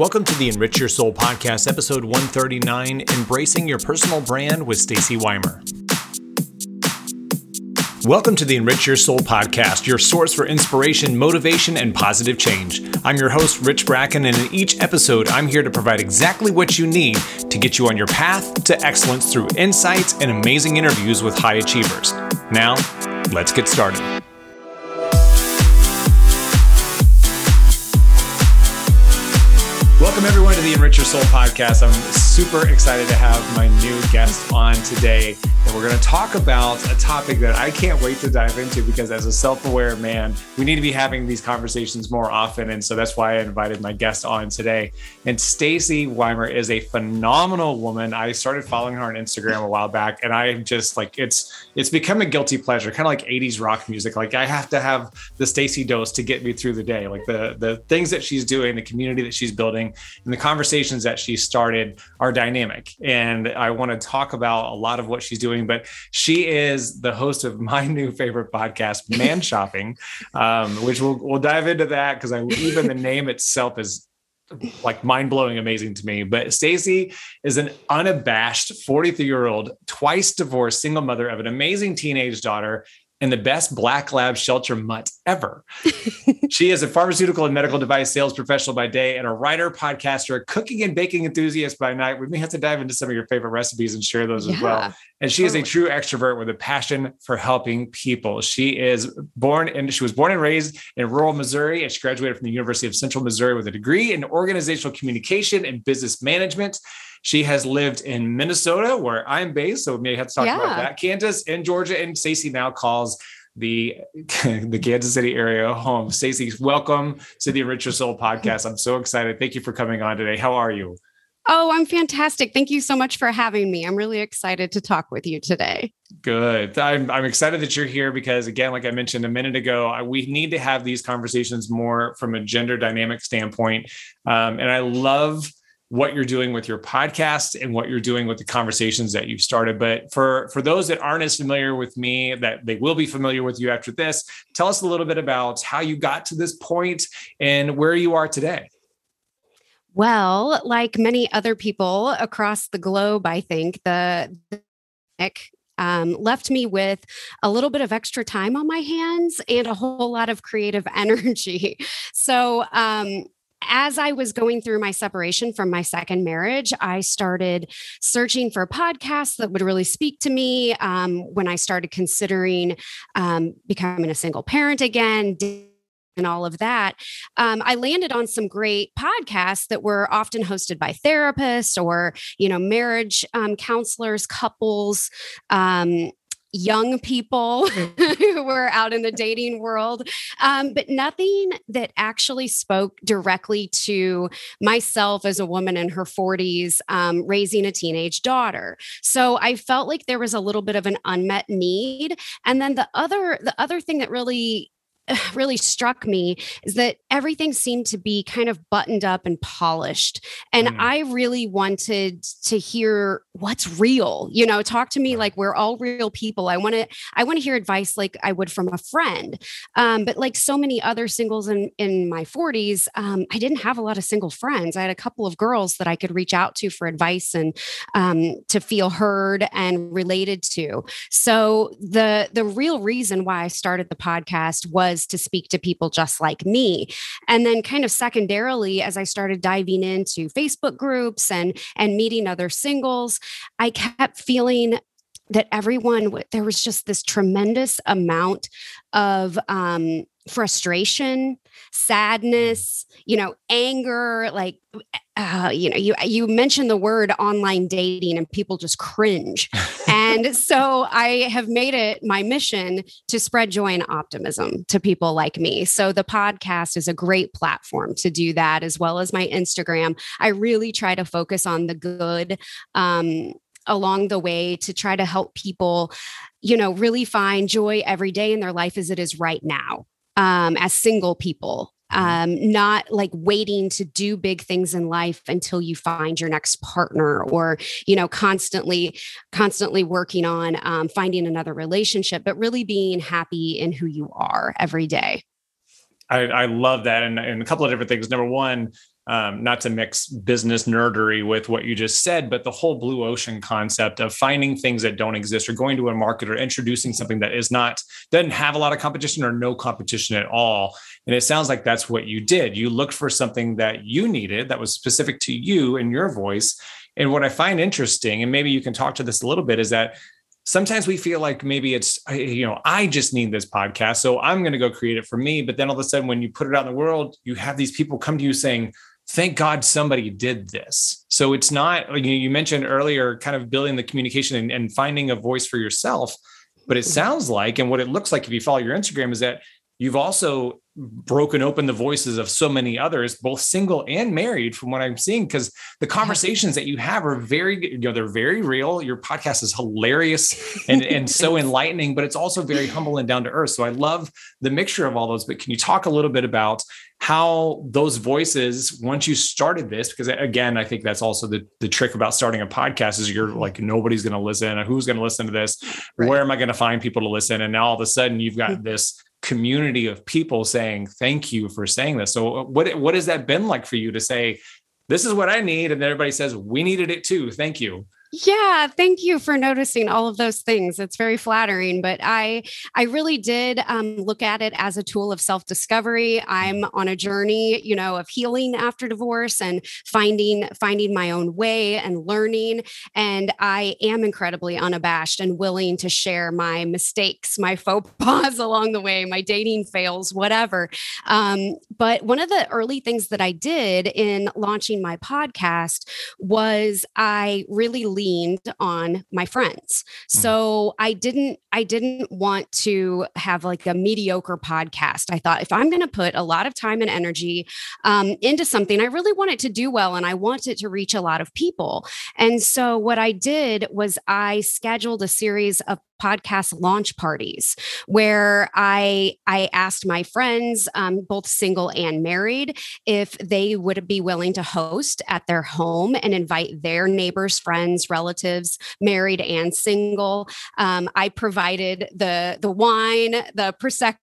Welcome to the Enrich Your Soul podcast, episode 139 Embracing Your Personal Brand with Stacie Wimer. Welcome to the Enrich Your Soul podcast, your source for inspiration, motivation, and positive change. I'm your host, Rich Bracken, and in each episode, I'm here to provide exactly what you need to get you on your path to excellence through insights and amazing interviews with high achievers. Now, let's get started. Welcome, everyone, to the Enrich Your Soul podcast. I'm super excited to have my new guest on today. And we're going to talk about a topic that I can't wait to dive into because, as a self aware man, we need to be having these conversations more often. And so that's why I invited my guest on today. And Stacie Wimer is a phenomenal woman. I started following her on Instagram a while back, and I'm just like it's it's become a guilty pleasure, kind of like 80s rock music. Like I have to have the Stacie dose to get me through the day. Like the the things that she's doing, the community that she's building and the conversations that she started are dynamic. And I want to talk about a lot of what she's doing, but she is the host of my new favorite podcast, Man Shopping, um, which we'll, we'll dive into that because I even the name itself is like mind blowing amazing to me. But Stacie is an unabashed 43 year old, twice divorced single mother of an amazing teenage daughter and the best black lab shelter mutt ever. she is a pharmaceutical and medical device sales professional by day and a writer, podcaster, cooking and baking enthusiast by night. We may have to dive into some of your favorite recipes and share those yeah, as well. And she totally. is a true extrovert with a passion for helping people. She is born and she was born and raised in rural Missouri and she graduated from the University of Central Missouri with a degree in organizational communication and business management. She has lived in Minnesota, where I'm based, so we may have to talk yeah. about that. Kansas and Georgia, and Stacie now calls the the Kansas City area home. Stacie, welcome to the Enrich Your Soul podcast. I'm so excited. Thank you for coming on today. How are you? Oh, I'm fantastic. Thank you so much for having me. I'm really excited to talk with you today. Good. I'm, I'm excited that you're here because, again, like I mentioned a minute ago, we need to have these conversations more from a gender dynamic standpoint. Um, and I love what you're doing with your podcast and what you're doing with the conversations that you've started. But for for those that aren't as familiar with me, that they will be familiar with you after this, tell us a little bit about how you got to this point and where you are today. Well, like many other people across the globe, I think the, the um, left me with a little bit of extra time on my hands and a whole lot of creative energy. So, um, as I was going through my separation from my second marriage, I started searching for podcasts that would really speak to me. Um, when I started considering um, becoming a single parent again, and all of that, um, I landed on some great podcasts that were often hosted by therapists or, you know, marriage um, counselors, couples, um, young people who were out in the dating world, um, but nothing that actually spoke directly to myself as a woman in her 40s um, raising a teenage daughter. So I felt like there was a little bit of an unmet need. And then the other the other thing that really really struck me is that everything seemed to be kind of buttoned up and polished. And mm. I really wanted to hear what's real. You know, talk to me like we're all real people. I want to I want to hear advice like I would from a friend. Um, but like so many other singles in in my 40s, um, I didn't have a lot of single friends. I had a couple of girls that I could reach out to for advice and um, to feel heard and related to. So the the real reason why I started the podcast was was to speak to people just like me. And then kind of secondarily, as I started diving into Facebook groups and and meeting other singles, I kept feeling that everyone there was just this tremendous amount of um, frustration sadness you know anger like uh, you know you you mentioned the word online dating and people just cringe and so i have made it my mission to spread joy and optimism to people like me so the podcast is a great platform to do that as well as my instagram i really try to focus on the good um, along the way to try to help people you know really find joy every day in their life as it is right now um, as single people. Um, not like waiting to do big things in life until you find your next partner or you know constantly constantly working on um, finding another relationship but really being happy in who you are every day. I, I love that and, and a couple of different things. Number one um, not to mix business nerdery with what you just said, but the whole blue ocean concept of finding things that don't exist or going to a market or introducing something that is not, doesn't have a lot of competition or no competition at all. And it sounds like that's what you did. You looked for something that you needed that was specific to you and your voice. And what I find interesting, and maybe you can talk to this a little bit, is that sometimes we feel like maybe it's you know i just need this podcast so i'm going to go create it for me but then all of a sudden when you put it out in the world you have these people come to you saying thank God somebody did this. So it's not you mentioned earlier, kind of building the communication and, and, finding a voice for yourself. But it mm-hmm. sounds like, and what it looks like if you follow your Instagram, is that you've also broken open the voices of so many others, both single and married, from what I'm seeing. Because the conversations that you have are very, you know, they're very real. Your podcast is hilarious and, and so enlightening, but it's also very humble and down to earth. So I love the mixture of all those. But can you talk a little bit about how those voices, once you started this, because again, I think that's also the, the trick about starting a podcast is you're like, nobody's going to listen. Who's going to listen to this? Right. Where am I going to find people to listen? And now all of a sudden you've got this community of people saying thank you for saying this so uh, what what has that been like for you to say this is what i need and everybody says we needed it too thank you yeah, thank you for noticing all of those things. It's very flattering, but I I really did um, look at it as a tool of self discovery. I'm on a journey, you know, of healing after divorce and finding finding my own way and learning. And I am incredibly unabashed and willing to share my mistakes, my faux pas along the way, my dating fails, whatever. Um, but one of the early things that I did in launching my podcast was I really leaned on my friends. Mm. So I didn't I didn't want to have like a mediocre podcast. I thought if I'm going to put a lot of time and energy um, into something, I really want it to do well and I want it to reach a lot of people. And so what I did was I scheduled a series of podcast launch parties where I I asked my friends, um, both single and married, if they would be willing to host at their home and invite their neighbors, friends, relatives, married and single. Um, I provided the the wine, the prosecco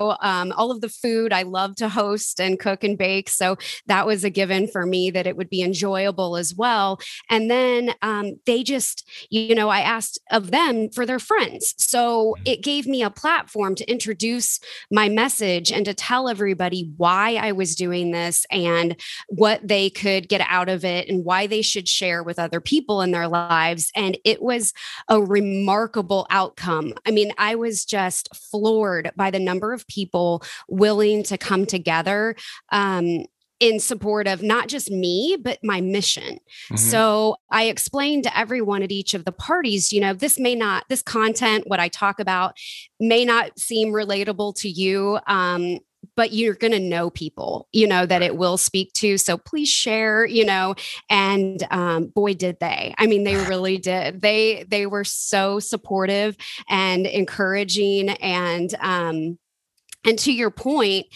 um, all of the food. I love to host and cook and bake. So that was a given for me that it would be enjoyable as well. And then um, they just, you know, I asked of them for their friends. So mm-hmm. it gave me a platform to introduce my message and to tell everybody why I was doing this and what they could get out of it and why they should share with other people in their lives. And it was a remarkable outcome. I mean, I was just floored by the number of people willing to come together um, in support of not just me, but my mission. Mm-hmm. So I explained to everyone at each of the parties, you know, this may not, this content, what I talk about, may not seem relatable to you. Um, but you're going to know people you know that it will speak to so please share you know and um, boy did they i mean they really did they they were so supportive and encouraging and um, and to your point,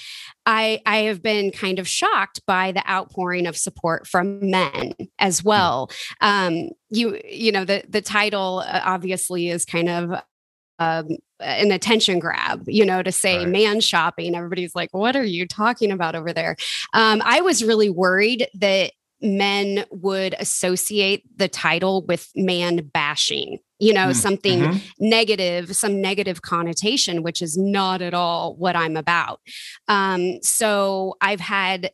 I, I have been kind of shocked by the outpouring of support from men as hmm. well. Um, you you know the the title uh, obviously is kind of um, an attention grab, you know, to say right. man shopping. Everybody's like, what are you talking about over there? Um, I was really worried that men would associate the title with man bashing you know mm, something mm-hmm. negative some negative connotation which is not at all what i'm about. Um, so i've had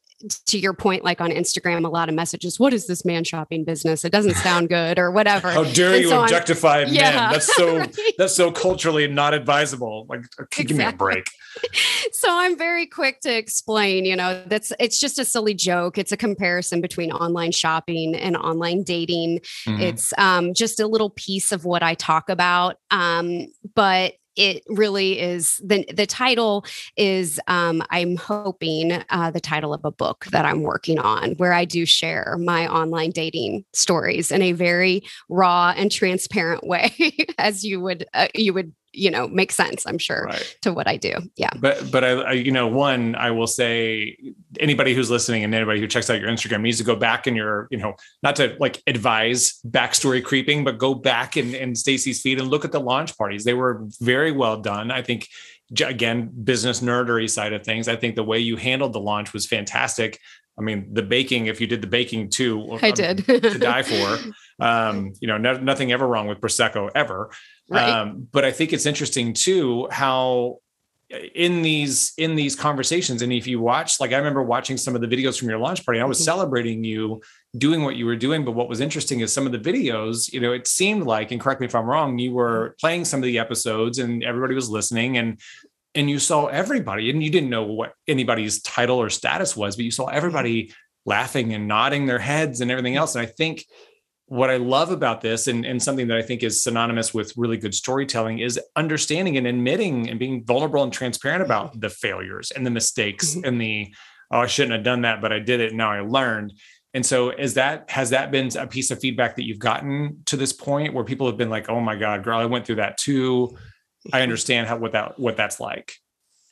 to your point like on instagram a lot of messages what is this man shopping business? It doesn't sound good or whatever. How dare and you so objectify men yeah, that's so right? that's so culturally not advisable. Like exactly. give me a break so i'm very quick to explain you know that's it's just a silly joke it's a comparison between online shopping and online dating mm-hmm. it's um, just a little piece of what I talk about. Um, but it really is the the title is um, I'm hoping uh, the title of a book that I'm working on where I do share my online dating stories in a very raw and transparent way as you would uh, you would you know make sense i'm sure right. to what i do yeah but but I, I, you know one i will say anybody who's listening and anybody who checks out your instagram needs to go back in your you know not to like advise backstory creeping but go back in in stacie's feed and look at the launch parties they were very well done i think again business nerdery side of things i think the way you handled the launch was fantastic I mean, the baking, if you did the baking too, I did to die for. Um, you know, no, nothing ever wrong with Prosecco ever. Right. Um, but I think it's interesting too how in these in these conversations and if you watch like i remember watching some of the videos from your launch party i was mm-hmm. celebrating you doing what you were doing but what was interesting is some of the videos you know it seemed like and correct me if i'm wrong you were mm-hmm. playing some of the episodes and everybody was listening and and you saw everybody and you didn't know what anybody's title or status was but you saw everybody laughing and nodding their heads and everything else and i think what I love about this, and, and something that I think is synonymous with really good storytelling, is understanding and admitting and being vulnerable and transparent about the failures and the mistakes mm-hmm. and the, oh, I shouldn't have done that, but I did it. Now I learned. And so, is that has that been a piece of feedback that you've gotten to this point where people have been like, "Oh my God, girl, I went through that too. I mm-hmm. understand how what that what that's like."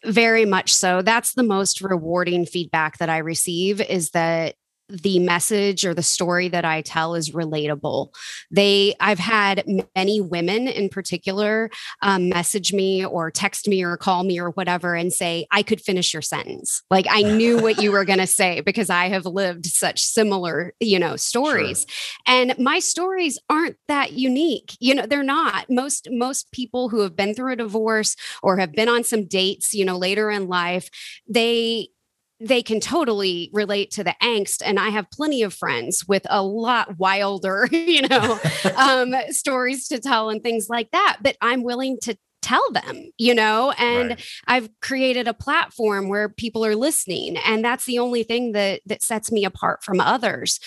Very much so. That's the most rewarding feedback that I receive is that the message or the story that I tell is relatable. They, I've had many women in particular um, message me or text me or call me or whatever and say, I could finish your sentence. Like I knew what you were going to say because I have lived such similar, you know, stories. Sure. And my stories aren't that unique. You know, they're not. Most, most people who have been through a divorce or have been on some dates, you know, later in life, they, they can totally relate to the angst and i have plenty of friends with a lot wilder you know um, stories to tell and things like that but i'm willing to tell them you know and right. i've created a platform where people are listening and that's the only thing that that sets me apart from others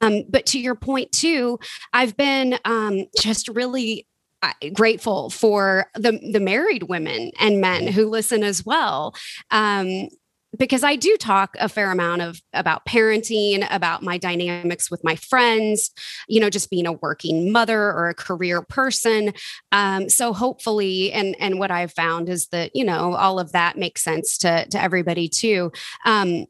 um, but to your point too i've been um, just really uh, grateful for the the married women and men who listen as well um, because I do talk a fair amount of about parenting, about my dynamics with my friends, you know, just being a working mother or a career person. Um, so hopefully, and and what I've found is that you know all of that makes sense to to everybody too. Um,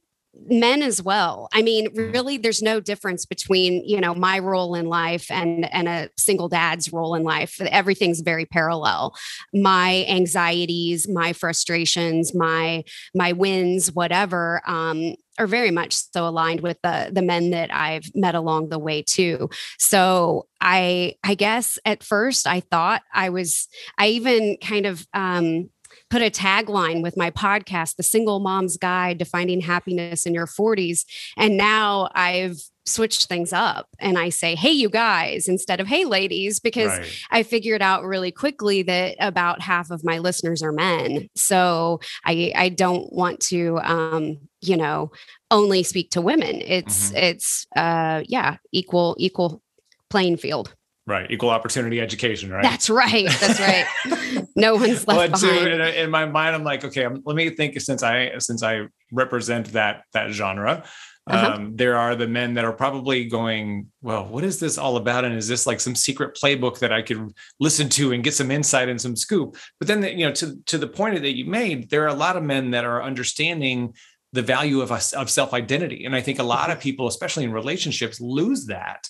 men as well. I mean really there's no difference between you know my role in life and and a single dad's role in life. Everything's very parallel. My anxieties my frustrations my my wins whatever um are very much so aligned with the the men that I've met along the way too. So I I guess at first I thought I was I even kind of um put a tagline with my podcast, The Single Mom's Guide to Finding Happiness in Your 40s. And now I've switched things up and I say, hey, you guys, instead of hey, ladies, because right. I figured out really quickly that about half of my listeners are men. So I, I don't want to, um, you know, only speak to women. It's, mm-hmm. it's, uh, yeah, equal, equal playing field. Right. Equal opportunity education, right? That's right. That's right. no one's left well, behind. in, in, my mind, I'm like, okay, I'm, let me think since I, since I represent that, that genre, uh-huh. um, there are the men that are probably going, well, what is this all about? And is this like some secret playbook that I could listen to and get some insight and some scoop? But then, you know, to, to the point that you made, there are a lot of men that are understanding the value of, us, of self-identity. And I think a lot of mm-hmm. people, especially in relationships, lose that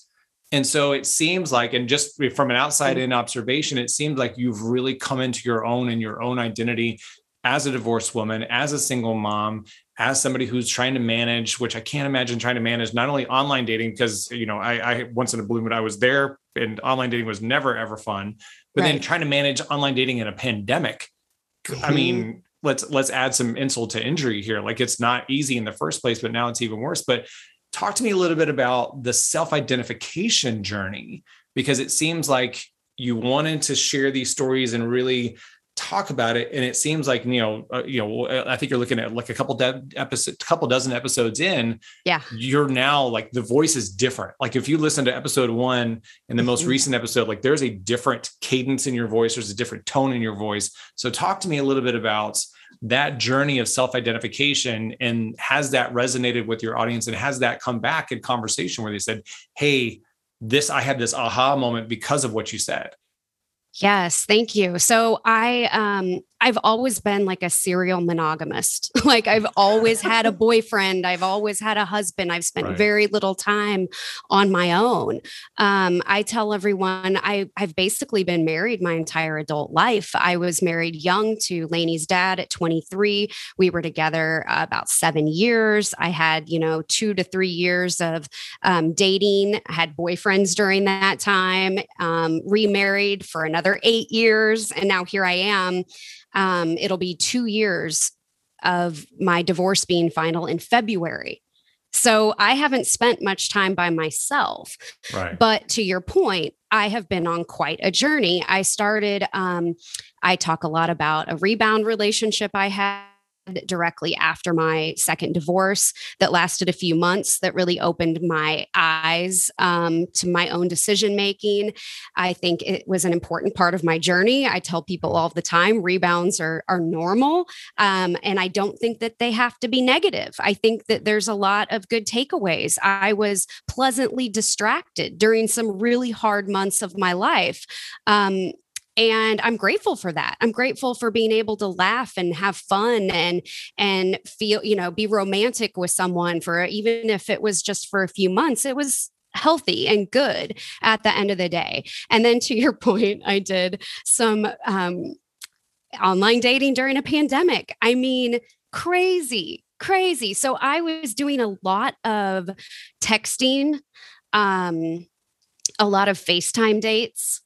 and so it seems like, and just from an outside in observation, it seems like you've really come into your own and your own identity as a divorced woman, as a single mom, as somebody who's trying to manage, which I can't imagine trying to manage not only online dating, because you know, I, I once in a blue moon I was there and online dating was never ever fun, but right. then trying to manage online dating in a pandemic. Mm-hmm. I mean, let's let's add some insult to injury here. Like it's not easy in the first place, but now it's even worse. But talk to me a little bit about the self-identification journey because it seems like you wanted to share these stories and really talk about it. And it seems like you know uh, you know i think you're looking at like a couple de- episode couple dozen episodes in. Yeah. You're now like the voice is different. Like if you listen to episode 1 and the mm-hmm. most recent episode like there's a different cadence in your voice. There's a different tone in your voice. So talk to me a little bit about that journey of self-identification and has that resonated with your audience and has that come back in conversation where they said hey this i had this aha moment because of what you said Yes, thank you. So I um I've always been like a serial monogamist. like I've always had a boyfriend. I've always had a husband. I've spent right. very little time on my own. Um, I tell everyone I, I've basically been married my entire adult life. I was married young to Lainey's dad at 23. We were together uh, about seven years. I had, you know, two to three years of um, dating, I had boyfriends during that time, um, remarried for another eight years. And now here I am um, it'll be two years of my divorce being final in February. So I haven't spent much time by myself. Right. But to your point, I have been on quite a journey. I started, um, I talk a lot about a rebound relationship I had directly after my second divorce that lasted a few months that really opened my eyes um, to my own decision making. I think it was an important part of my journey. I tell people all the time rebounds are, are normal um, and i don't think that they have to be negative. I think that there's a lot of good takeaways. I was pleasantly distracted during some really hard months of my life um, and i'm grateful for that. I'm grateful for being able to laugh and have fun and and feel you know be romantic with someone for even if it was just for a few months it was healthy and good at the end of the day. And then to your point i did some um, online dating during a pandemic. I mean crazy crazy. So i was doing a lot of texting um a lot of facetime dates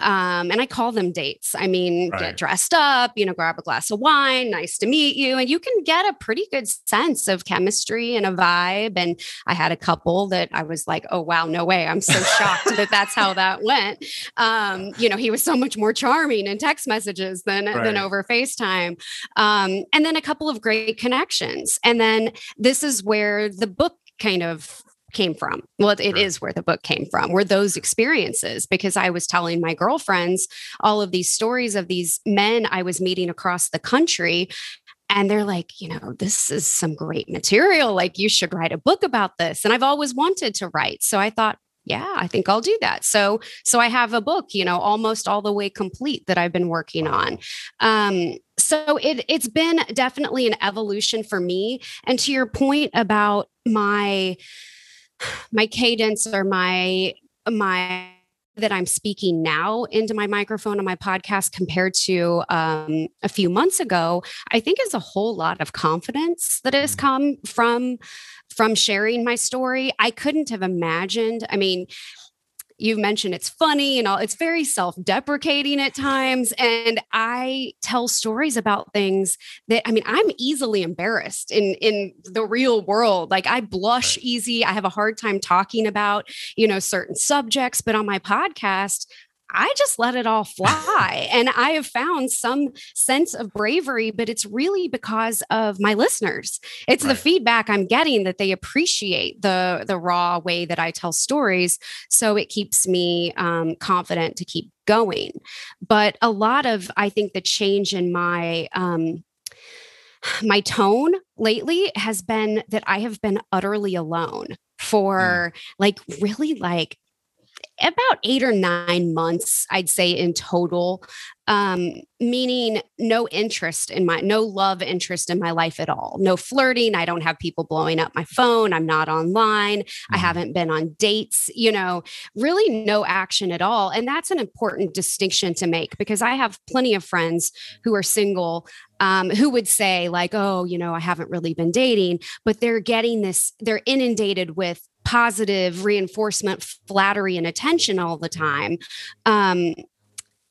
um, and I call them dates. I mean, right. get dressed up, you know, grab a glass of wine, nice to meet you. And you can get a pretty good sense of chemistry and a vibe. And I had a couple that I was like, oh, wow, no way. I'm so shocked that that's how that went. Um, you know, he was so much more charming in text messages than, right. than over FaceTime. Um, and then a couple of great connections. And then this is where the book kind of came from. Well, it right. is where the book came from, were those experiences, because I was telling my girlfriends all of these stories of these men I was meeting across the country. And they're like, you know, this is some great material. Like, you should write a book about this. And I've always wanted to write. So I thought, yeah, I think I'll do that. So, so I have a book, you know, almost all the way complete that I've been working on. Um, so it it's been definitely an evolution for me. And to your point about my my cadence or my my that I'm speaking now into my microphone on my podcast compared to um, a few months ago, I think is a whole lot of confidence that has mm. come from from sharing my story. I couldn't have imagined. I mean, you mentioned it's funny and all it's very self-deprecating at times and i tell stories about things that i mean i'm easily embarrassed in in the real world. Like i blush easy i have a hard time talking about you know certain subjects but on my podcast I just let it all fly. and I have found some sense of bravery, but it's really because of my listeners. It's right. the feedback I'm getting that they appreciate the the raw way that I tell stories. So it keeps me um, confident to keep going. But a lot of, I think, the change in my um, my tone lately has been that I have been utterly alone for mm. like really like about eight or nine months, I'd say in total, um, meaning no interest in my, no love interest in my life at all. No flirting. I don't have people blowing up my phone. I'm not online. Mm-hmm. I haven't been on dates, you know, really no action at all. And that's an important distinction to make because I have plenty of friends who are single um, who would say, like, oh, you know, I haven't really been dating, but they're getting this, they're inundated with positive reinforcement, flattery, and attention all the time. Um,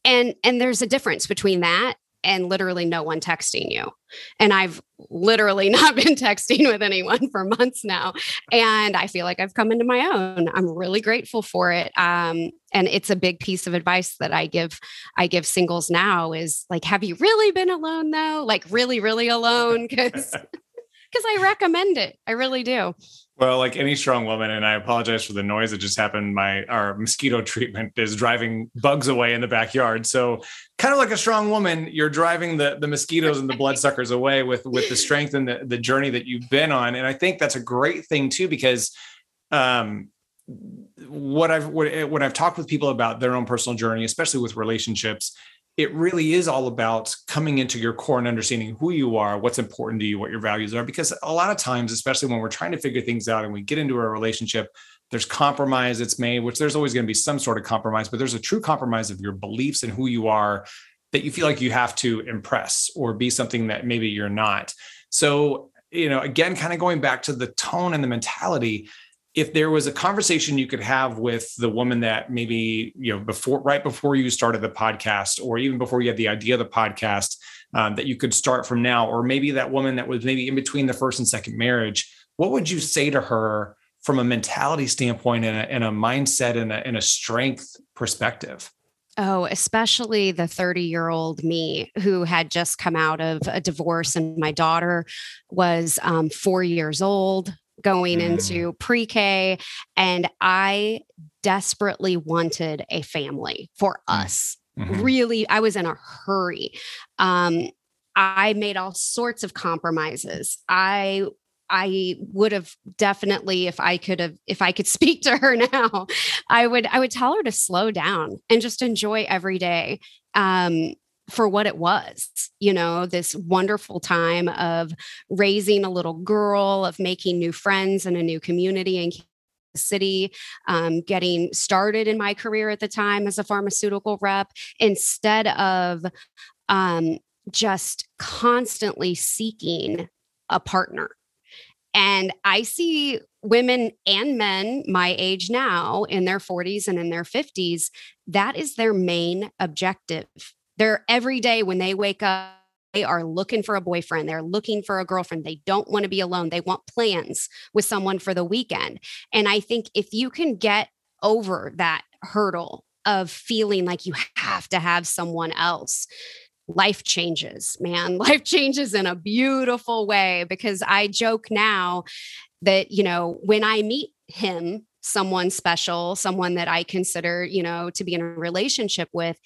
and and there's a difference between that and literally no one texting you. And I've literally not been texting with anyone for months now. And I feel like I've come into my own. I'm really grateful for it. Um, and it's a big piece of advice that I give I give singles now is like, have you really been alone though? Like really, really alone? Because because I recommend it. I really do. Well, like any strong woman, and I apologize for the noise that just happened. My our mosquito treatment is driving bugs away in the backyard. So, kind of like a strong woman, you're driving the the mosquitoes and the bloodsuckers away with with the strength and the the journey that you've been on. And I think that's a great thing too, because um, what I've what, when I've talked with people about their own personal journey, especially with relationships, it really is all about coming into your core and understanding who you are, what's important to you, what your values are. Because a lot of times, especially when we're trying to figure things out and we get into a relationship, there's compromise that's made, which there's always going to be some sort of compromise, but there's a true compromise of your beliefs and who you are that you feel like you have to impress or be something that maybe you're not. So, you know, again, kind of going back to the tone and the mentality, if there was a conversation you could have with the woman that maybe you know before right before you started the podcast or even before you had the idea of the podcast um, that you could start from now or maybe that woman that was maybe in between the first and second marriage what would you say to her from a mentality standpoint and a, and a mindset and a, and a strength perspective? Oh, especially the 30 year old me who had just come out of a divorce, and my daughter was um, four years old going mm. into pre K. And I desperately wanted a family for mm. us. Mm-hmm. Really, I was in a hurry. Um, I made all sorts of compromises. I I would have definitely if I could have if I could speak to her now, I would I would tell her to slow down and just enjoy every day. Um, for what it was, you know, this wonderful time of raising a little girl, of making new friends and a new community in the city, um, getting started in my career at the time as a pharmaceutical rep, instead of um, just constantly seeking a partner. And I see women and men my age now in their 40s and in their 50s, that is their main objective they're every day when they wake up, they are looking for a boyfriend. They're looking for a girlfriend. They don't want to be alone. They want plans with someone for the weekend. And I think if you can get over that hurdle of feeling like you have to have someone else, life changes, man. Life changes in a beautiful way because I joke now that, you know, when I meet him, someone special, someone that I consider, you know, to be in a relationship with,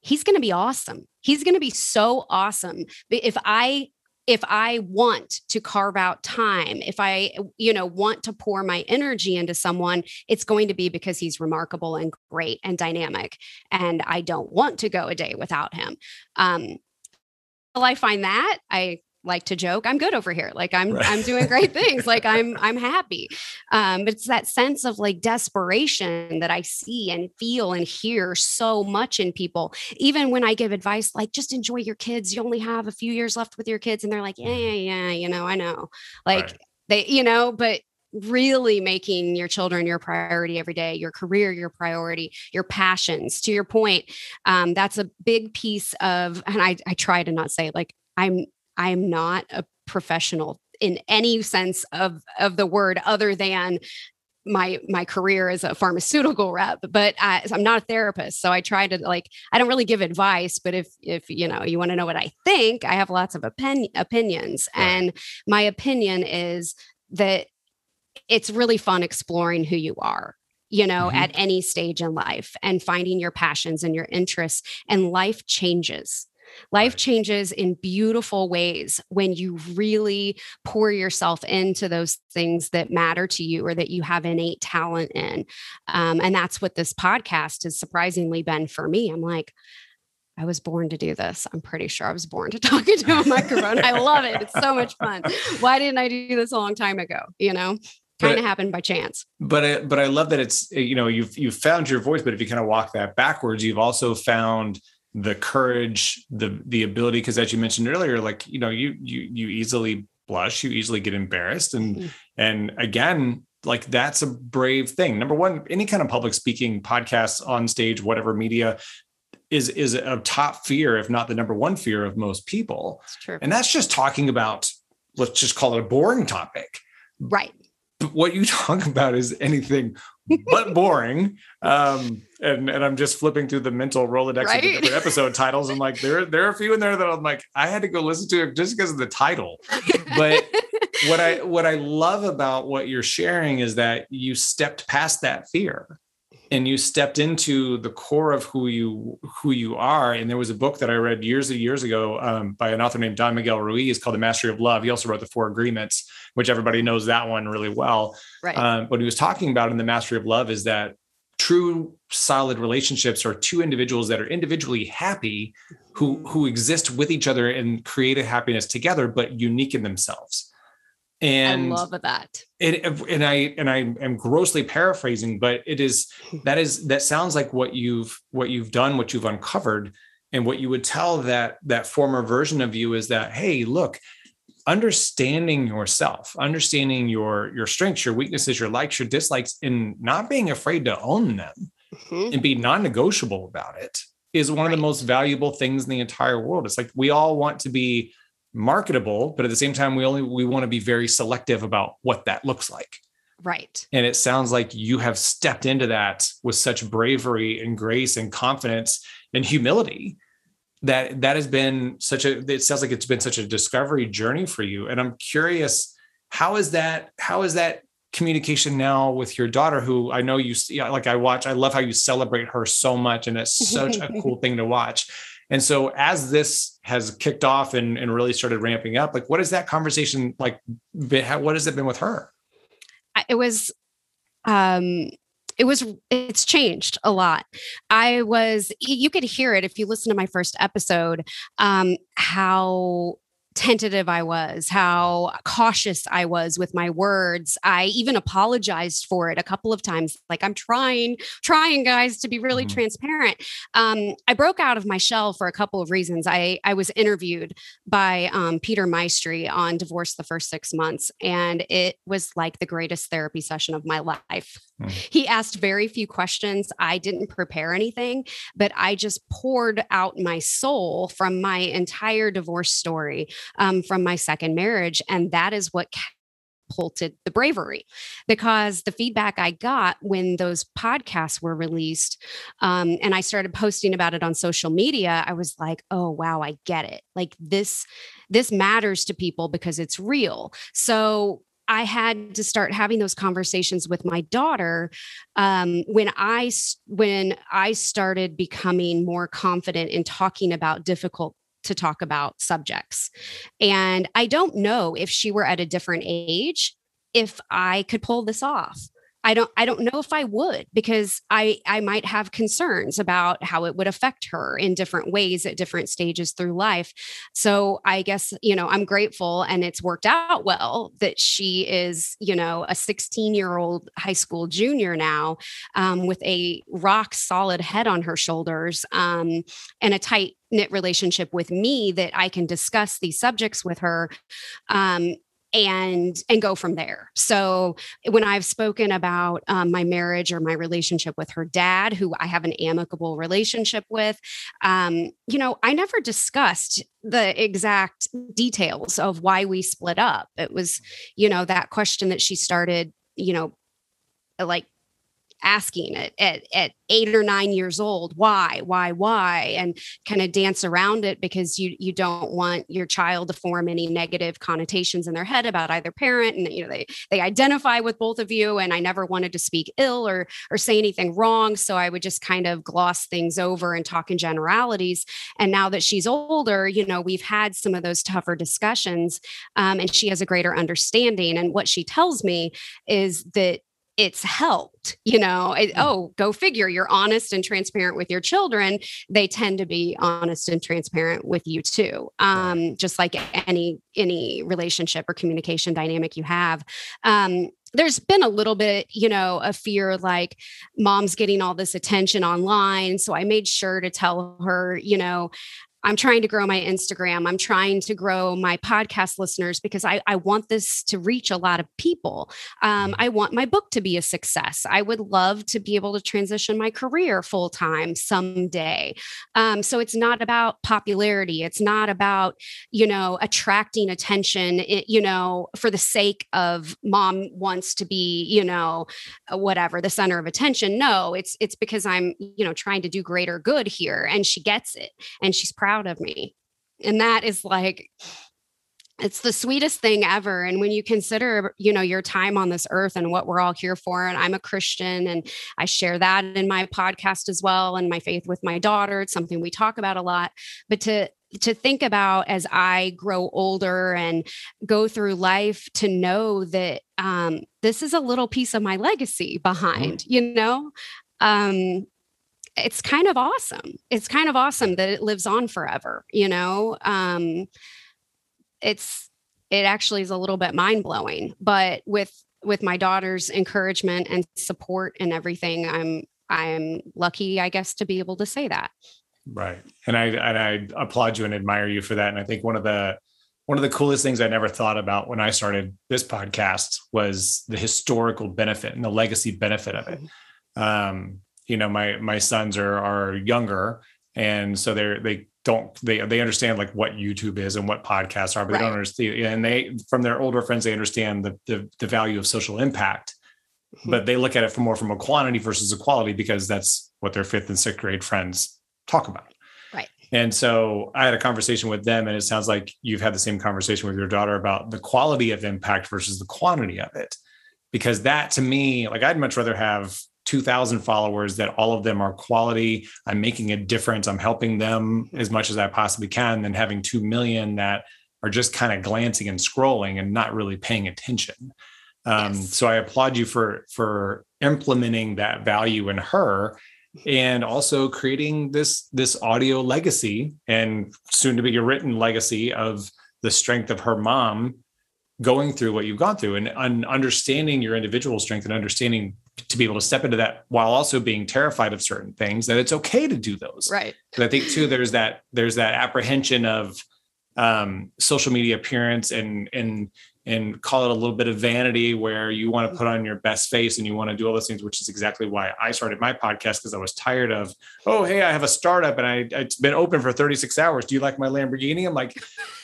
he's going to be awesome. He's going to be so awesome. If I if I want to carve out time, if I, you know, want to pour my energy into someone, it's going to be because he's remarkable and great and dynamic. And I don't want to go a day without him. Um, well, I find that I like to joke i'm good over here. Like i'm right. i'm doing great things. Like i'm i'm happy. Um but it's that sense of like desperation that i see and feel and hear so much in people. Even when i give advice like just enjoy your kids. You only have a few years left with your kids. And they're like yeah yeah yeah you know i know. Like right. they you know but really making your children your priority every day, your career your priority, your passions. To your point, um, that's a big piece of, and I, I try to not say like I'm I am not a professional in any sense of of the word other than my my career as a pharmaceutical rep but I, i'm not a therapist so i try to like i don't really give advice but if if you know you want to know what i think i have lots of opinion, opinions right. and my opinion is that it's really fun exploring who you are you know mm-hmm. at any stage in life and finding your passions and your interests and life changes Life changes in beautiful ways when you really pour yourself into those things that matter to you or that you have innate talent in. Um, and that's what this podcast has surprisingly been for me. I'm like, I was born to do this. I'm pretty sure I was born to talk into a microphone. I love it. It's so much fun. Why didn't I do this a long time ago? You know? kind of happened by chance. But I, but I love that it's you know you've you've found your voice, but if you kind of walk that backwards, you've also found the courage, the the ability, because as you mentioned earlier, like you know, you you you easily blush, you easily get embarrassed, and mm-hmm. and again, like that's a brave thing. Number one, any kind of public speaking, podcasts, on stage, whatever media, is is a top fear, if not the number one fear of most people. And that's just talking about, let's just call it a boring topic. Right. But what you talk about is anything but boring. Um, and and I'm just flipping through the mental Rolodex right? of the different episode titles. I'm like, there there are a few in there that I'm like, I had to go listen to it just because of the title. But what I what I love about what you're sharing is that you stepped past that fear and you stepped into the core of who you who you are and there was a book that i read years and years ago um, by an author named don miguel ruiz called the mastery of love he also wrote the four agreements which everybody knows that one really well right um, what he was talking about in the mastery of love is that true solid relationships are two individuals that are individually happy who mm-hmm. who exist with each other and create a happiness together but unique in themselves and I love that. It, and I and I am grossly paraphrasing, but it is that is that sounds like what you've what you've done, what you've uncovered, and what you would tell that that former version of you is that hey, look, understanding yourself, understanding your your strengths, your weaknesses, your likes, your dislikes, and not being afraid to own them mm-hmm. and be non-negotiable about it is one right. of the most valuable things in the entire world. It's like we all want to be marketable, but at the same time, we only we want to be very selective about what that looks like. Right. And it sounds like you have stepped into that with such bravery and grace and confidence and humility that that has been such a it sounds like it's been such a discovery journey for you and i'm curious how is that how is that communication now with your daughter who i know you see like i watch i love how you celebrate her so much and it's such a cool thing to watch and so as this has kicked off and, and really started ramping up, like what is that conversation like? What has it been with her? It was, um, it was it's changed a lot i was you could hear it if you listen to my first episode um how tentative I was, how cautious I was with my words. I even apologized for it a couple of times. Like, I'm trying, trying, guys, to be really mm-hmm. transparent. Um, I broke out of my shell for a couple of reasons. I, I was interviewed by um, Peter Maestri on Divorce the First Six Months, and it was like the greatest therapy session of my life. Mm-hmm. He asked very few questions. I didn't prepare anything, but I just poured out my soul from my entire divorce story um, from my second marriage. And that is what catapulted the bravery because the feedback I got when those podcasts were released um, and I started posting about it on social media, I was like, oh, wow, I get it. Like this, this matters to people because it's real. So I had to start having those conversations with my daughter um, when I when I started becoming more confident in talking about difficult to talk about subjects. And I don't know if she were at a different age, if I could pull this off. I don't I don't know if I would because I I might have concerns about how it would affect her in different ways at different stages through life. So I guess you know I'm grateful and it's worked out well that she is you know a 16 year old high school junior now um, with a rock solid head on her shoulders um, and a tight knit relationship with me that I can discuss these subjects with her um, and and go from there. So when i've spoken about um, my marriage or my relationship with her dad who i have an amicable relationship with um, you know i never discussed the exact details of why we split up. It was you know that question that she started you know like asking at, at, at eight or nine years old why why why? and kind of dance around it because you you don't want your child to form any negative connotations in their head about either parent and you know they they identify with both of you and i never wanted to speak ill or or say anything wrong so i would just kind of gloss things over and talk in generalities. And now that she's older you know we've had some of those tougher discussions um, and she has a greater understanding. And what she tells me is that it's helped you know it, mm. oh go figure you're honest and transparent with your children they tend to be honest and transparent with you too um, just like any any relationship or communication dynamic you have um, there's been a little bit, you know, a fear like mom's getting all this attention online. So I made sure to tell her, you know, I'm trying to grow my Instagram. I'm trying to grow my podcast listeners because I, I want this to reach a lot of people. Um, I want my book to be a success. I would love to be able to transition my career full time someday. Um, so it's not about popularity. It's not about, you know, attracting attention, it, you know, for the sake of mom wants to be, you know, whatever, the center of attention. No, it's, it's because I'm, you know, trying to do greater good here. And she gets it and she's proud proud of me. And that is like, it's the sweetest thing ever and when you consider you know your time on this earth and what we're all here for and i'm a christian and i share that in my podcast as well and my faith with my daughter it's something we talk about a lot but to to think about as i grow older and go through life to know that um, this is a little piece of my legacy behind mm-hmm. you know um, it's kind of awesome. It's kind of awesome that it lives on forever, you know? Um, it's, it actually is a little bit mind blowing, but with, with my daughter's encouragement and support and everything, I'm, I'm lucky, I guess, to be able to say that. Right. And I, and I applaud you and admire you for that. And I think one of the, one of the coolest things I never thought about when I started this podcast was the historical benefit and the legacy benefit of it. Mm-hmm. Um, you know my my sons are are younger. And so they're they don't they they understand like what youtube is and what podcasts are but right. they don't understand and they from their older friends they understand the the, the value of social impact. Mm-hmm. but they look at it from more from a quantity versus a quality because that's what their fifth and sixth grade friends talk about. Right. And so i had a conversation with them and it sounds like you've had the same conversation with your daughter about the quality of impact versus the quantity of it. Because that to me like i'd much rather have 2000 followers that all of them are quality. I'm making a difference. I'm helping them as much as i possibly can than having 2 million that are just kind of glancing and scrolling and not really paying attention. Um, yes. so i applaud you for for implementing that value in her and also creating this this audio legacy and soon to be a written legacy of the strength of her mom going through what you've gone through and, and understanding your individual strength and understanding to be able to step into that while also being terrified of certain things that it's okay to do those right because i think too there's that there's that apprehension of um, social media appearance and and and call it a little bit of vanity where you want to put on your best face and you want to do all those things which is exactly why i started my podcast because i was tired of oh hey i have a startup and i it's been open for 36 hours do you like my lamborghini i'm like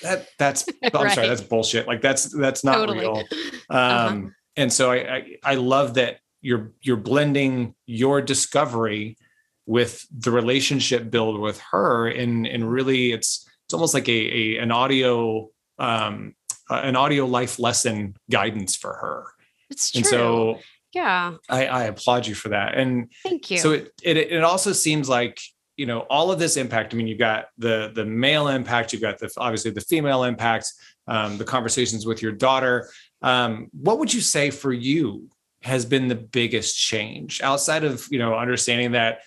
that that's i'm right. sorry that's bullshit like that's that's not totally. real uh-huh. um uh-huh. and so I, I i love that you're you're blending your discovery with the relationship build with her and and really it's it's almost like a, a an audio um an audio life lesson guidance for her. It's true. and so yeah. I, I applaud you for that. And thank you. so it, it it also seems like you know all of this impact i mean you've got the the male impact you've got the obviously the female impact um, the conversations with your daughter. Um, what would you say for you has been the biggest change. Outside of you know understanding that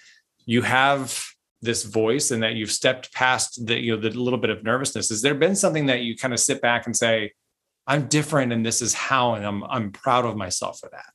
you have this voice and that you've stepped past the you know the little bit of nervousness has there been something that you kind of sit back and say i'm different and this is how and i'm i'm proud of myself for that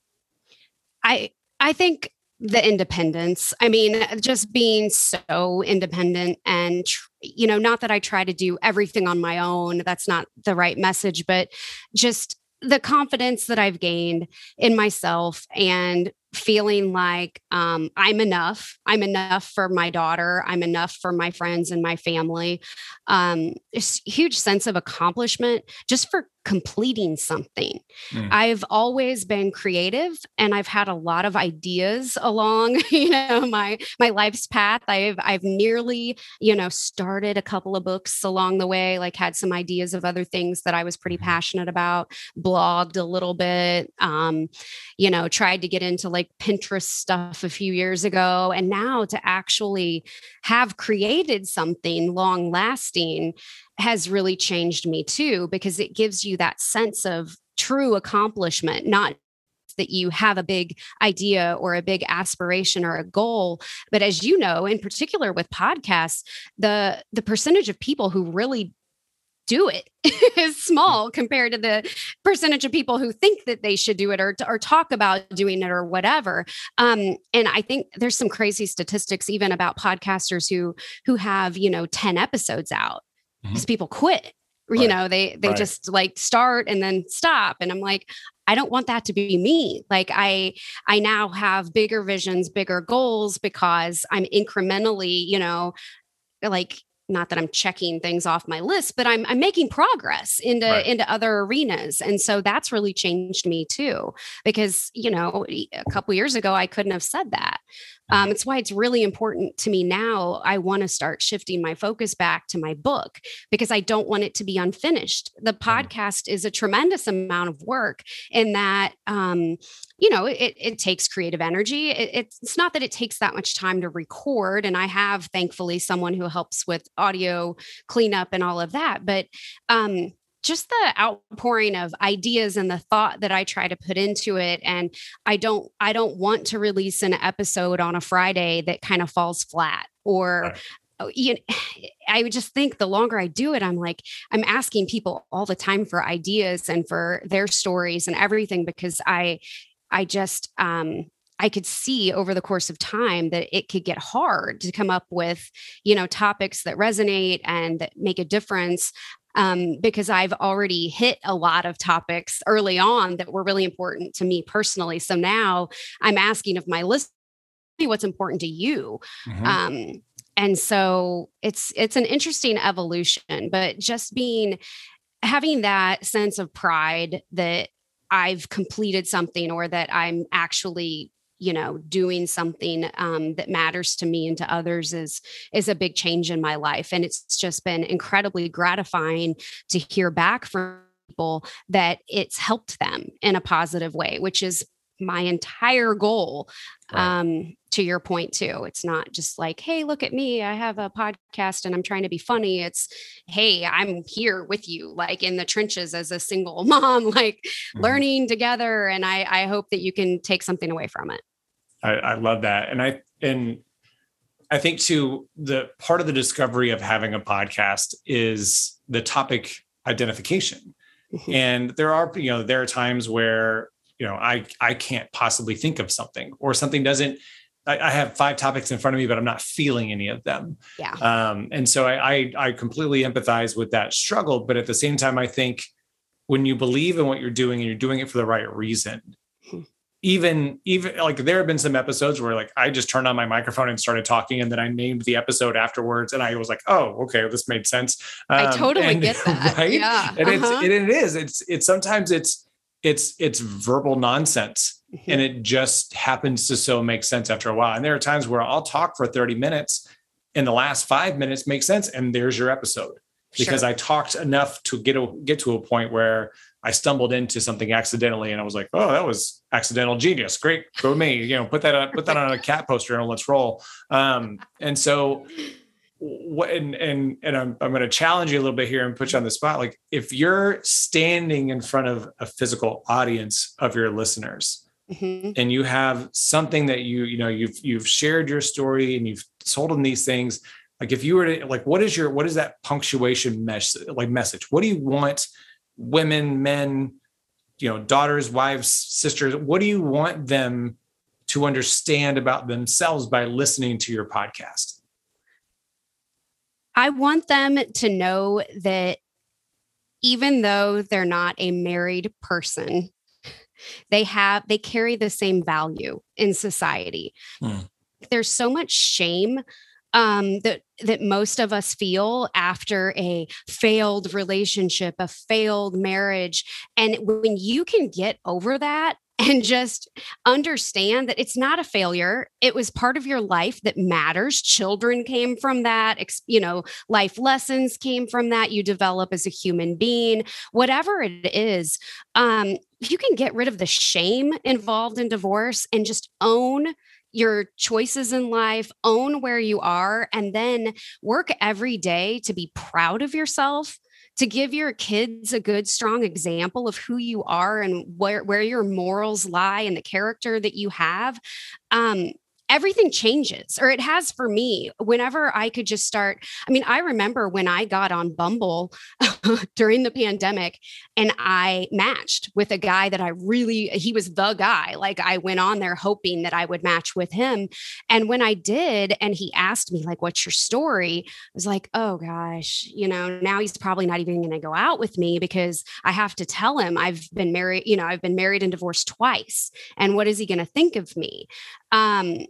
i i think the independence i mean just being so independent and you know not that i try to do everything on my own that's not the right message but just the confidence that I've gained in myself and feeling like um, I'm enough. I'm enough for my daughter. I'm enough for my friends and my family. Um, huge sense of accomplishment just for completing something. Mm. I've always been creative and I've had a lot of ideas along, you know, my my life's path. I've I've nearly, you know, started a couple of books along the way, like had some ideas of other things that I was pretty mm-hmm. passionate about, blogged a little bit, um, you know, tried to get into like Pinterest stuff a few years ago and now to actually have created something long lasting has really changed me too, because it gives you that sense of true accomplishment, not that you have a big idea or a big aspiration or a goal but as you know in particular with podcasts the the percentage of people who really do it is small compared to the percentage of people who think that they should do it or, or talk about doing it or whatever. Um, and i think there's some crazy statistics even about podcasters who who have you know 10 episodes out because mm-hmm. people quit right. you know they they right. just like start and then stop and i'm like i don't want that to be me like i i now have bigger visions bigger goals because i'm incrementally you know like not that I'm checking things off my list, but I'm I'm making progress into right. into other arenas. And so that's really changed me too. Because, you know, a couple years ago I couldn't have said that. Um, it's why it's really important to me now. I want to start shifting my focus back to my book because I don't want it to be unfinished. The mm-hmm. podcast is a tremendous amount of work in that, um, you know, it, it takes creative energy. It, it's not that it takes that much time to record. And I have, thankfully, someone who helps with audio cleanup and all of that. But um, just the outpouring of ideas and the thought that I try to put into it and I don't I don't want to release an episode on a Friday that kind of falls flat or right. Oh, you know, I would just think the longer I do it, I'm like, I'm asking people all the time for ideas and for their stories and everything because I, I just, um, I could see over the course of time that it could get hard to come up with, you know, topics that resonate and that make a difference um, because I've already hit a lot of topics early on that were really important to me personally. So now I'm asking of my listeners what's important to you. Mm-hmm. Um, and so it's it's an interesting evolution, but just being having that sense of pride that I've completed something or that I'm actually you know doing something um, that matters to me and to others is is a big change in my life and it's just been incredibly gratifying to hear back from people that it's helped them in a positive way which is my entire goal right. um, to your point too it's not just like hey look at me i have a podcast and i'm trying to be funny it's hey i'm here with you like in the trenches as a single mom like mm-hmm. learning together and i i hope that you can take something away from it I, I love that and i and i think too the part of the discovery of having a podcast is the topic identification mm-hmm. and there are you know there are times where you know i i can't possibly think of something or something doesn't I, I have five topics in front of me but i'm not feeling any of them yeah um and so I, I i completely empathize with that struggle but at the same time i think when you believe in what you're doing and you're doing it for the right reason hmm. even even like there have been some episodes where like I just turned on my microphone and started talking, and then I named the episode afterwards, and I was like, "Oh, okay, this made sense." Um, I totally and, get that, right? Yeah, and uh-huh. it's it, it is. It's it's sometimes it's it's it's verbal nonsense. And it just happens to so make sense after a while. And there are times where i'll talk for 30 minutes and the last five minutes make sense and there's your episode. Because sure. i talked enough to get a, get to a point where i stumbled into something accidentally and i was like oh that was accidental genius. Great. Go me. You know put that on put that on a cat poster and let's roll. Um, and so what and and and I'm I'm going to challenge you a little bit here and put you on the spot. Like if you're standing in front of a physical audience of your listeners, mm-hmm. and you have something that you you know you've you've shared your story and you've told them these things. Like if you were to like, what is your what is that punctuation mesh like message? What do you want women, men, you know, daughters, wives, sisters? What do you want them to understand about themselves by listening to your podcast? I want them to know that even though they're not a married person, they have they carry the same value in society. Mm. There's so much shame um, that that most of us feel after a failed relationship, a failed marriage, and when you can get over that and just understand that it's not a failure. It was part of your life that matters. Children came from that, you know, life lessons came from that. You develop as a human being, whatever it is. Um, you can get rid of the shame involved in divorce and just own your choices in life, own where you are, and then work every day to be proud of yourself to give your kids a good strong example of who you are and where, where your morals lie and the character that you have um, everything changes or it has for me whenever i could just start i mean i remember when i got on bumble during the pandemic and i matched with a guy that i really he was the guy like i went on there hoping that i would match with him. And when i did and he asked me like what's your story? I was like oh gosh you know now he's probably not even going to go out with me because i have to tell him i've been married you know i've been married and divorced twice and what is he going to think of me? Um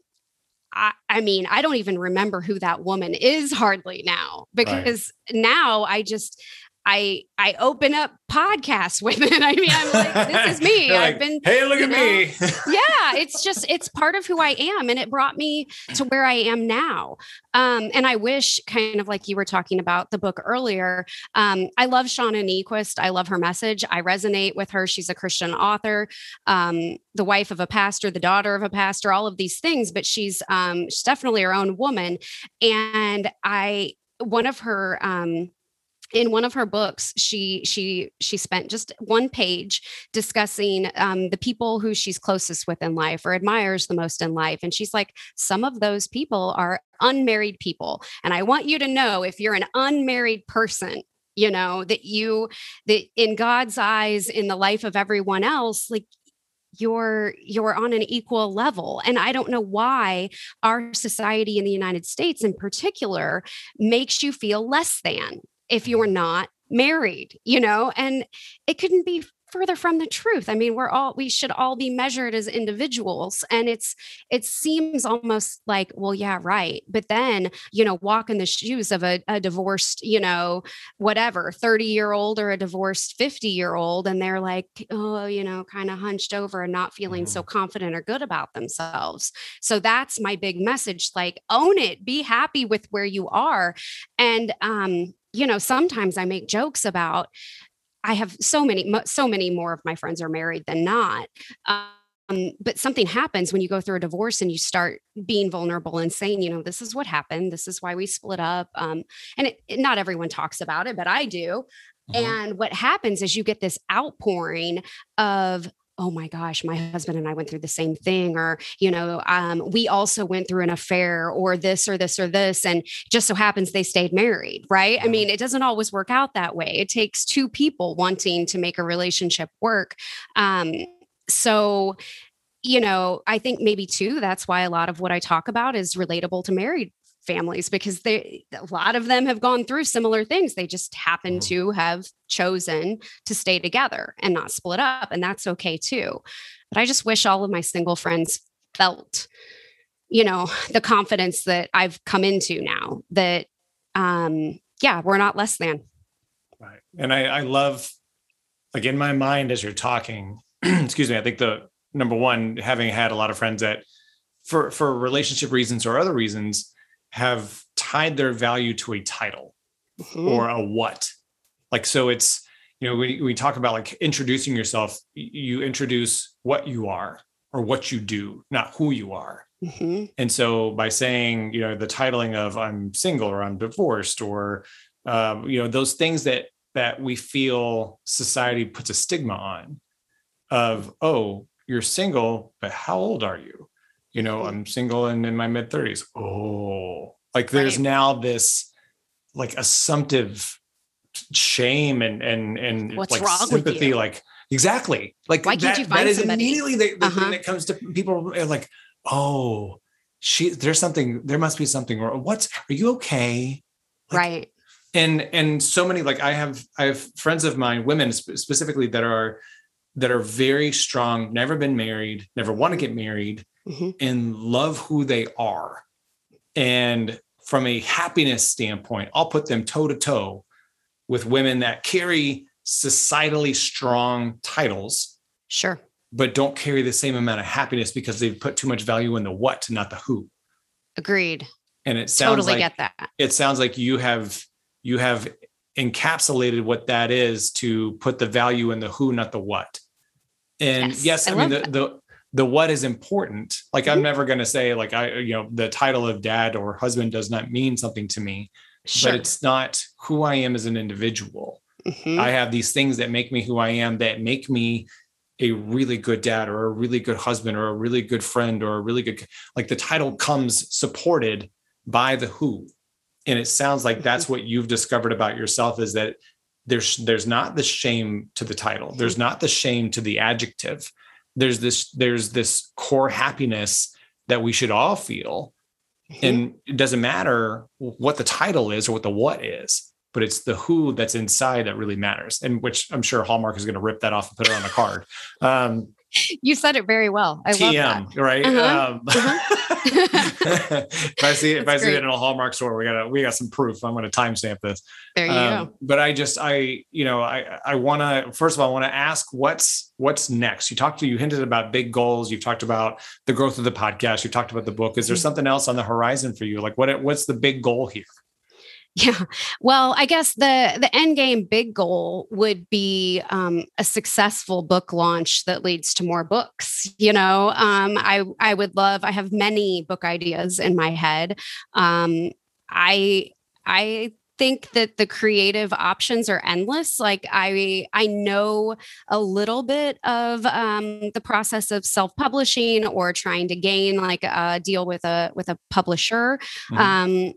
I, I, mean, I don't even remember who that woman is hardly now because right. now I just I I open up podcasts with it. I mean, I'm like, this is me. I've been Hey, look at know, me. yeah, it's just it's part of who I am. And it brought me to where I am now. Um, and I wish kind of like you were talking about the book earlier. Um, I love Shauna Niequist. I love her message. I resonate with her. She's a Christian author, um, the wife of a pastor, the daughter of a pastor, all of these things, but she's um she's definitely her own woman. And I one of her um in one of her books she she she spent just one page discussing um, the people who she's closest with in life or admires the most in life and she's like some of those people are unmarried people and i want you to know if you're an unmarried person you know that you that in god's eyes in the life of everyone else like you're you're on an equal level. And i don't know why our society in the united states in particular makes you feel less than if you're not married, you know, and it couldn't be further from the truth. I mean, we're all we should all be measured as individuals and it's it seems almost like, well, yeah, right. But then, you know, walk in the shoes of a, a divorced, you know, whatever, 30-year-old or a divorced 50-year-old and they're like, oh, you know, kind of hunched over and not feeling mm-hmm. so confident or good about themselves. So that's my big message like own it, be happy with where you are. And um you know, sometimes I make jokes about I have so many, so many more of my friends are married than not. Um, but something happens when you go through a divorce and you start being vulnerable and saying, you know, this is what happened. This is why we split up. Um, and it, it, not everyone talks about it, but I do. Mm-hmm. And what happens is you get this outpouring of oh my gosh, my husband and I went through the same thing, or, you know, um, we also went through an affair, or this, or this, or this. And just so happens they stayed married, right? I mean, it doesn't always work out that way. It takes two people wanting to make a relationship work. Um, so, you know, I think maybe too, that's why a lot of what I talk about is relatable to married families because they a lot of them have gone through similar things. They just happen mm-hmm. to have chosen to stay together and not split up and that's okay too. But i just wish all of my single friends felt you know the confidence that i've come into now that um yeah we're not less than. Right. And i i love like in my mind as you're talking excuse me i think the number one having had a lot of friends that for for relationship reasons or other reasons have tied their value to a title mm-hmm. or a what. Like, so it's, you know, we, we talk about like introducing yourself, you introduce what you are or what you do, not who you are. Mm-hmm. And so by saying, you know, the titling of I'm single or I'm divorced or, um, you know, those things that, that we feel society puts a stigma on of, oh, you're single, but how old are you? You know mm-hmm. i'm single and in my mid 30s oh like there's right. now this like assumptive shame and and and What's like wrong sympathy like exactly like Why can't you find that is somebody? immediately the, the uh-huh. thing that comes to people like oh she there's something there must be something wrong what's are you okay like, right and and so many like i have i have friends of mine women specifically that are that are very strong never been married never want to get married mm-hmm. and love who they are. And from a happiness standpoint, I'll put them toe to toe with women that carry societally strong titles. Sure. But don't carry the same amount of happiness because they've put too much value in the what, not the who. Agreed. And it sounds totally like get that. It sounds like you have you have encapsulated what that is to put the value in the who, not the what. And yes, yes I, I mean the, the the what is important like i'm mm-hmm. never going to say like i you know the title of dad or husband does not mean something to me sure. but it's not who i am as an individual mm-hmm. i have these things that make me who i am that make me a really good dad or a really good husband or a really good friend or a really good like the title comes supported by the who and it sounds like that's mm-hmm. what you've discovered about yourself is that there's there's not the shame to the title there's mm-hmm. not the shame to the adjective there's this there's this core happiness that we should all feel mm-hmm. and it doesn't matter what the title is or what the what is but it's the who that's inside that really matters and which i'm sure hallmark is going to rip that off and put it on a card um, you said it very well. I TM, love that. Right. Uh-huh. Um, uh-huh. if I see it, if I see it in a Hallmark store, we got we got some proof. I'm going to timestamp this. There you um, go. But I just I you know I I want to first of all I want to ask what's what's next. You talked to you hinted about big goals. You've talked about the growth of the podcast. You talked about the book. Is there mm-hmm. something else on the horizon for you? Like what what's the big goal here? Yeah. Well, I guess the the end game big goal would be um, a successful book launch that leads to more books. You know, um, I I would love. I have many book ideas in my head. Um, I I think that the creative options are endless. Like I I know a little bit of um, the process of self-publishing or trying to gain like a deal with a with a publisher. Mm-hmm. Um,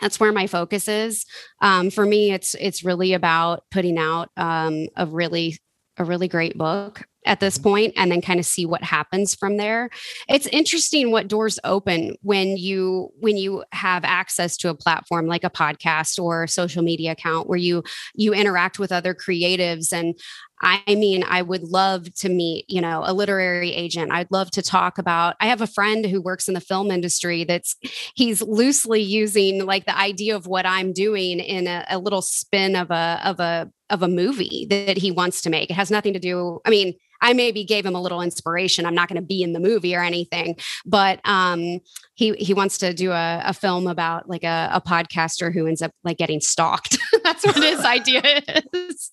that's where my focus is. Um, for me, it's it's really about putting out um, a really a really great book at this mm-hmm. point and then kind of see what happens from there it's interesting what doors open when you when you have access to a platform like a podcast or a social media account where you you interact with other creatives and I mean, I would love to meet, you know, a literary agent. I'd love to talk about. I have a friend who works in the film industry that's he's loosely using like the idea of what I'm doing in a, a little spin of a of a of a movie that he wants to make. It has nothing to do. I mean, I maybe gave him a little inspiration. I'm not going to be in the movie or anything, but um, he he wants to do a, a film about like a, a, podcaster who ends up like getting stalked. That's what his idea is.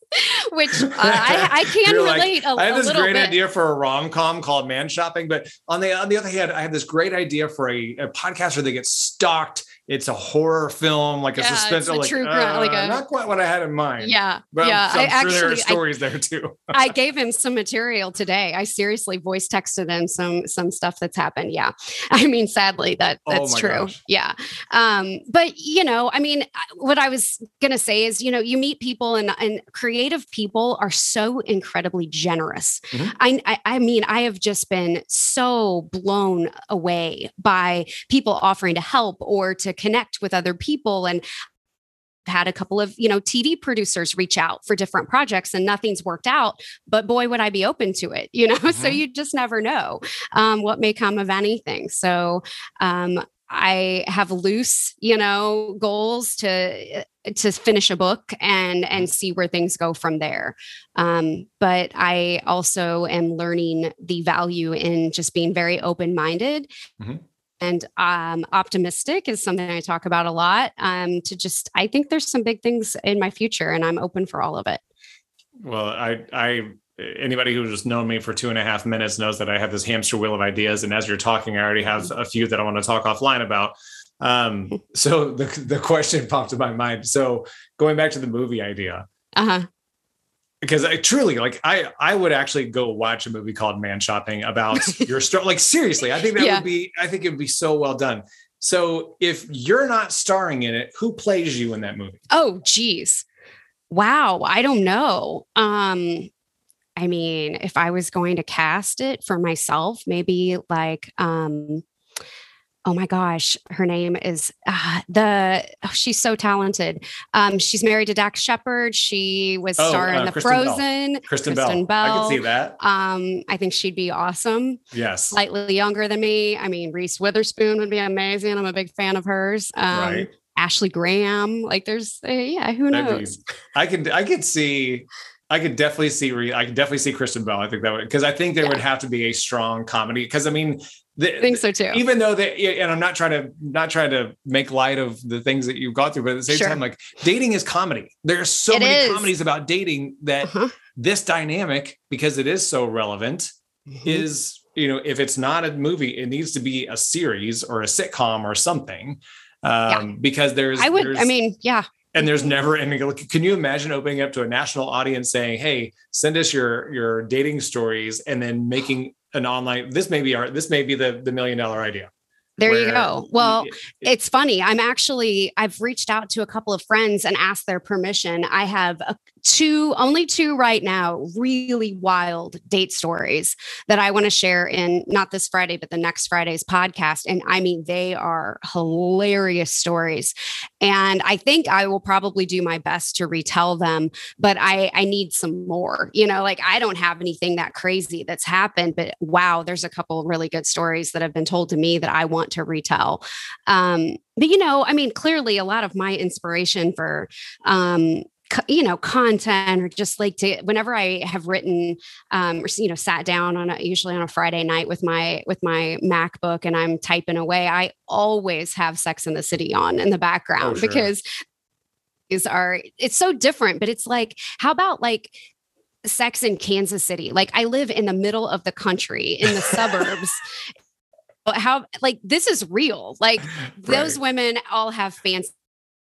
Which uh, I, I can You're relate. Like, a, I have this great bit. idea for a rom com called Man Shopping, but on the on the other hand, I have this great idea for a, a podcaster that gets stalked it's a horror film, like a yeah, suspense, a like, true uh, like a, not quite what I had in mind. Yeah, but yeah. I'm, I'm I sure actually, there are stories I, there too. I gave him some material today. I seriously voice texted him some some stuff that's happened. Yeah, I mean, sadly, that oh that's oh true. Gosh. Yeah, um, but you know, I mean, what I was gonna say is, you know, you meet people and and creative people are so incredibly generous. Mm-hmm. I, I I mean, I have just been so blown away by people offering to help or to connect with other people and had a couple of you know tv producers reach out for different projects and nothing's worked out but boy would i be open to it you know mm-hmm. so you just never know um, what may come of anything so um, i have loose you know goals to to finish a book and and mm-hmm. see where things go from there um, but i also am learning the value in just being very open minded mm-hmm and um, optimistic is something I talk about a lot. Um, to just, I think there's some big things in my future, and I'm open for all of it. Well, I, I, anybody who's just known me for two and a half minutes knows that I have this hamster wheel of ideas, and as you're talking, I already have a few that I want to talk offline about. Um, so the the question popped in my mind. So going back to the movie idea, uh huh because I truly like I I would actually go watch a movie called Man Shopping about your story. Like seriously, I think that yeah. would be I think it would be so well done. So if you're not starring in it, who plays you in that movie? Oh, geez. Wow. I don't know. Um, I mean, if I was going to cast it for myself, maybe like um oh my gosh, her name is uh, the oh, she's so talented. Um, she's married to Dax Shepard. She was oh, star uh, in the Kristen Frozen. Bell. Kristen, Kristen Bell. Bell. I can see that. Um, I think she'd be awesome. Yes, slightly younger than me. I mean, Reese Witherspoon would be amazing. I'm a big fan of hers. Um, right. Ashley Graham. Like, there's uh, yeah, who knows? Be, I can I could see I could definitely see I could definitely see Kristen Bell. I think that would because I think there yeah. would have to be a strong comedy because I mean the, I think so too. Even though they, and I'm not trying to not trying to make light of the things that you've gone through, but at the same sure. time, like dating is comedy. There are so it many is. comedies about dating that uh-huh. this dynamic, because it is so relevant, mm-hmm. is you know if it's not a movie, it needs to be a series or a sitcom or something. Um, yeah. because there's I would there's, I mean, yeah. And there's never any. Can you imagine opening up to a national audience saying, "Hey, send us your your dating stories," and then making an online this may be our this may be the the million dollar idea there you go. Well, it, it's funny. I'm actually, I've reached out to a couple of friends and asked their permission. I have a, two, only two right now, really wild date stories that I want to share in not this Friday, but the next Friday's podcast. And I mean, they are hilarious stories. And I think I will probably do my best to retell them, but I, I need some more. You know, like I don't have anything that crazy that's happened, but wow, there's a couple really good stories that have been told to me that I want to retell. Um, but you know, I mean, clearly a lot of my inspiration for um, you know content or just like to whenever i have written um or you know sat down on a usually on a friday night with my with my macbook and i'm typing away i always have sex in the city on in the background oh, sure. because is are it's so different but it's like how about like sex in kansas city like i live in the middle of the country in the suburbs how like this is real. Like right. those women all have fancy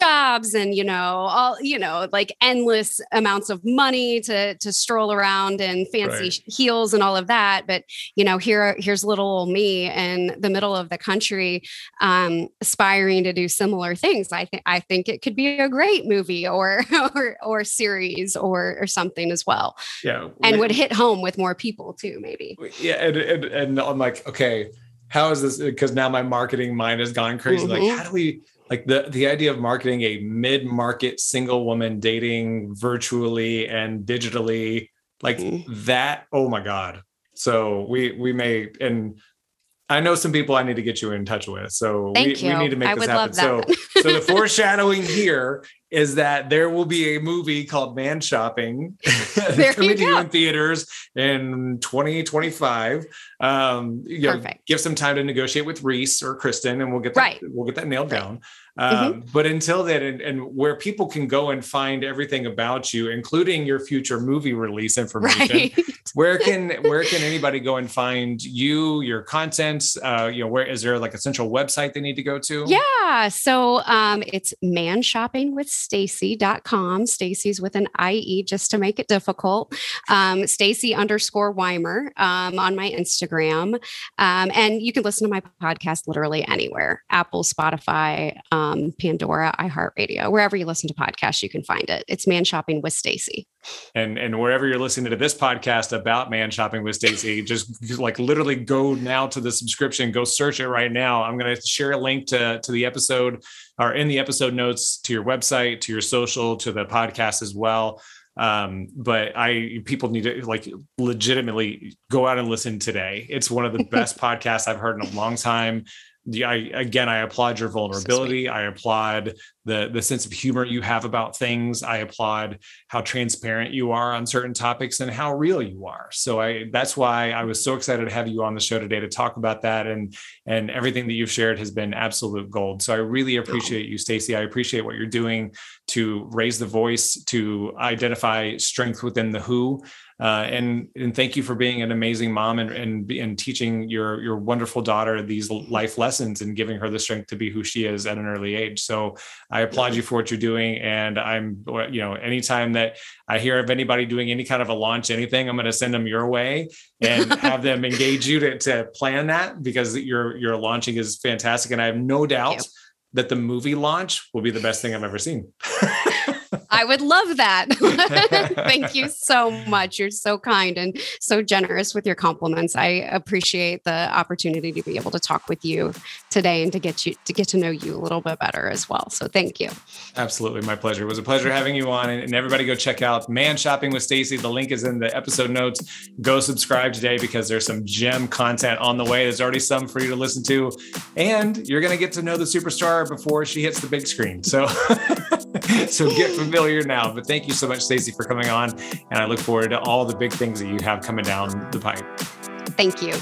jobs and you know all you know like endless amounts of money to to stroll around in fancy right. heels and all of that. But you know here here's little old me in the middle of the country um aspiring to do similar things. I think i think it could be a great movie or or or series or or something as well. Yeah and would hit home with more people too maybe. Yeah and and, and i'm like okay how is this because now my marketing mind has gone crazy mm-hmm. like how do we like the the idea of marketing a mid-market single woman dating virtually and digitally like mm-hmm. that oh my god so we we may and I know some people I need to get you in touch with. So we, we, need to make I this happen. So, so the foreshadowing here is that there will be a movie called Man Shopping coming to you in theaters in 2025. Um, you know, give some time to negotiate with Reese or Kristen, and we'll get that, right. we'll get that nailed right. down. Um, mm-hmm. But until then, and, and, where people can go and find everything about you, including your future movie release information, right. where can where can anybody go and find you, your content? Uh, you know, where is there like a central website they need to go to? Yeah, so um, it's manshoppingwithstacie.com. Stacie's with an IE just to make it difficult. Um, Stacy underscore Wimer um, on my Instagram, um, and you can listen to my podcast literally anywhere: Apple, Spotify. Um, um, Pandora, iHeartRadio, wherever you listen to podcasts, you can find it. It's Man Shopping with Stacie. And and wherever you're listening to this podcast about Man Shopping with Stacie, just like literally go now to the subscription, go search it right now. I'm going to share a link to to the episode or in the episode notes to your website, to your social, to the podcast as well um but i people need to like legitimately go out and listen today it's one of the best podcasts i've heard in a long time I again I applaud your vulnerability. I applaud the the sense of humor you have about things. I applaud how transparent you are on certain topics and how real you are. So I that's why I was so excited to have you on the show today to talk about that and and everything that you've shared has been absolute gold. So I really appreciate you Stacie. I appreciate what you're doing to raise the voice to identify strength within the who uh, and and thank you for being an amazing mom and, and and teaching your your wonderful daughter these life lessons and giving her the strength to be who she is at an early age. So I applaud you for what you're doing, and I'm you know anytime that I hear of anybody doing any kind of a launch anything, I'm going to send them your way and have them engage you to to plan that because your your launching is fantastic, and I have no doubt that the movie launch will be the best thing I've ever seen. I would love that. Thank you so much. You're so kind and so generous with your compliments. I appreciate the opportunity to be able to talk with you today and to get you to get to know you a little bit better as well. So thank you. Absolutely, my pleasure. It was a pleasure having you on. And everybody go check out Man Shopping with Stacie. The link is in the episode notes. Go subscribe today because there's some gem content on the way. There's already some for you to listen to, and you're going to get to know the superstar before she hits the big screen. So, so get familiar now. But thank you so much, Stacie, for coming on. And I look forward to all the big things that you have coming down the pipe. Thank you.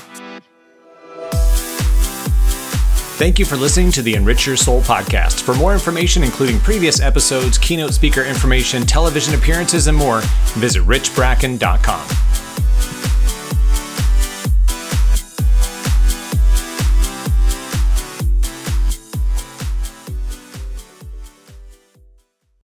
Thank you for listening to the Enrich Your Soul podcast. For more information, including previous episodes, keynote speaker information, television appearances, and more, visit richbracken.com.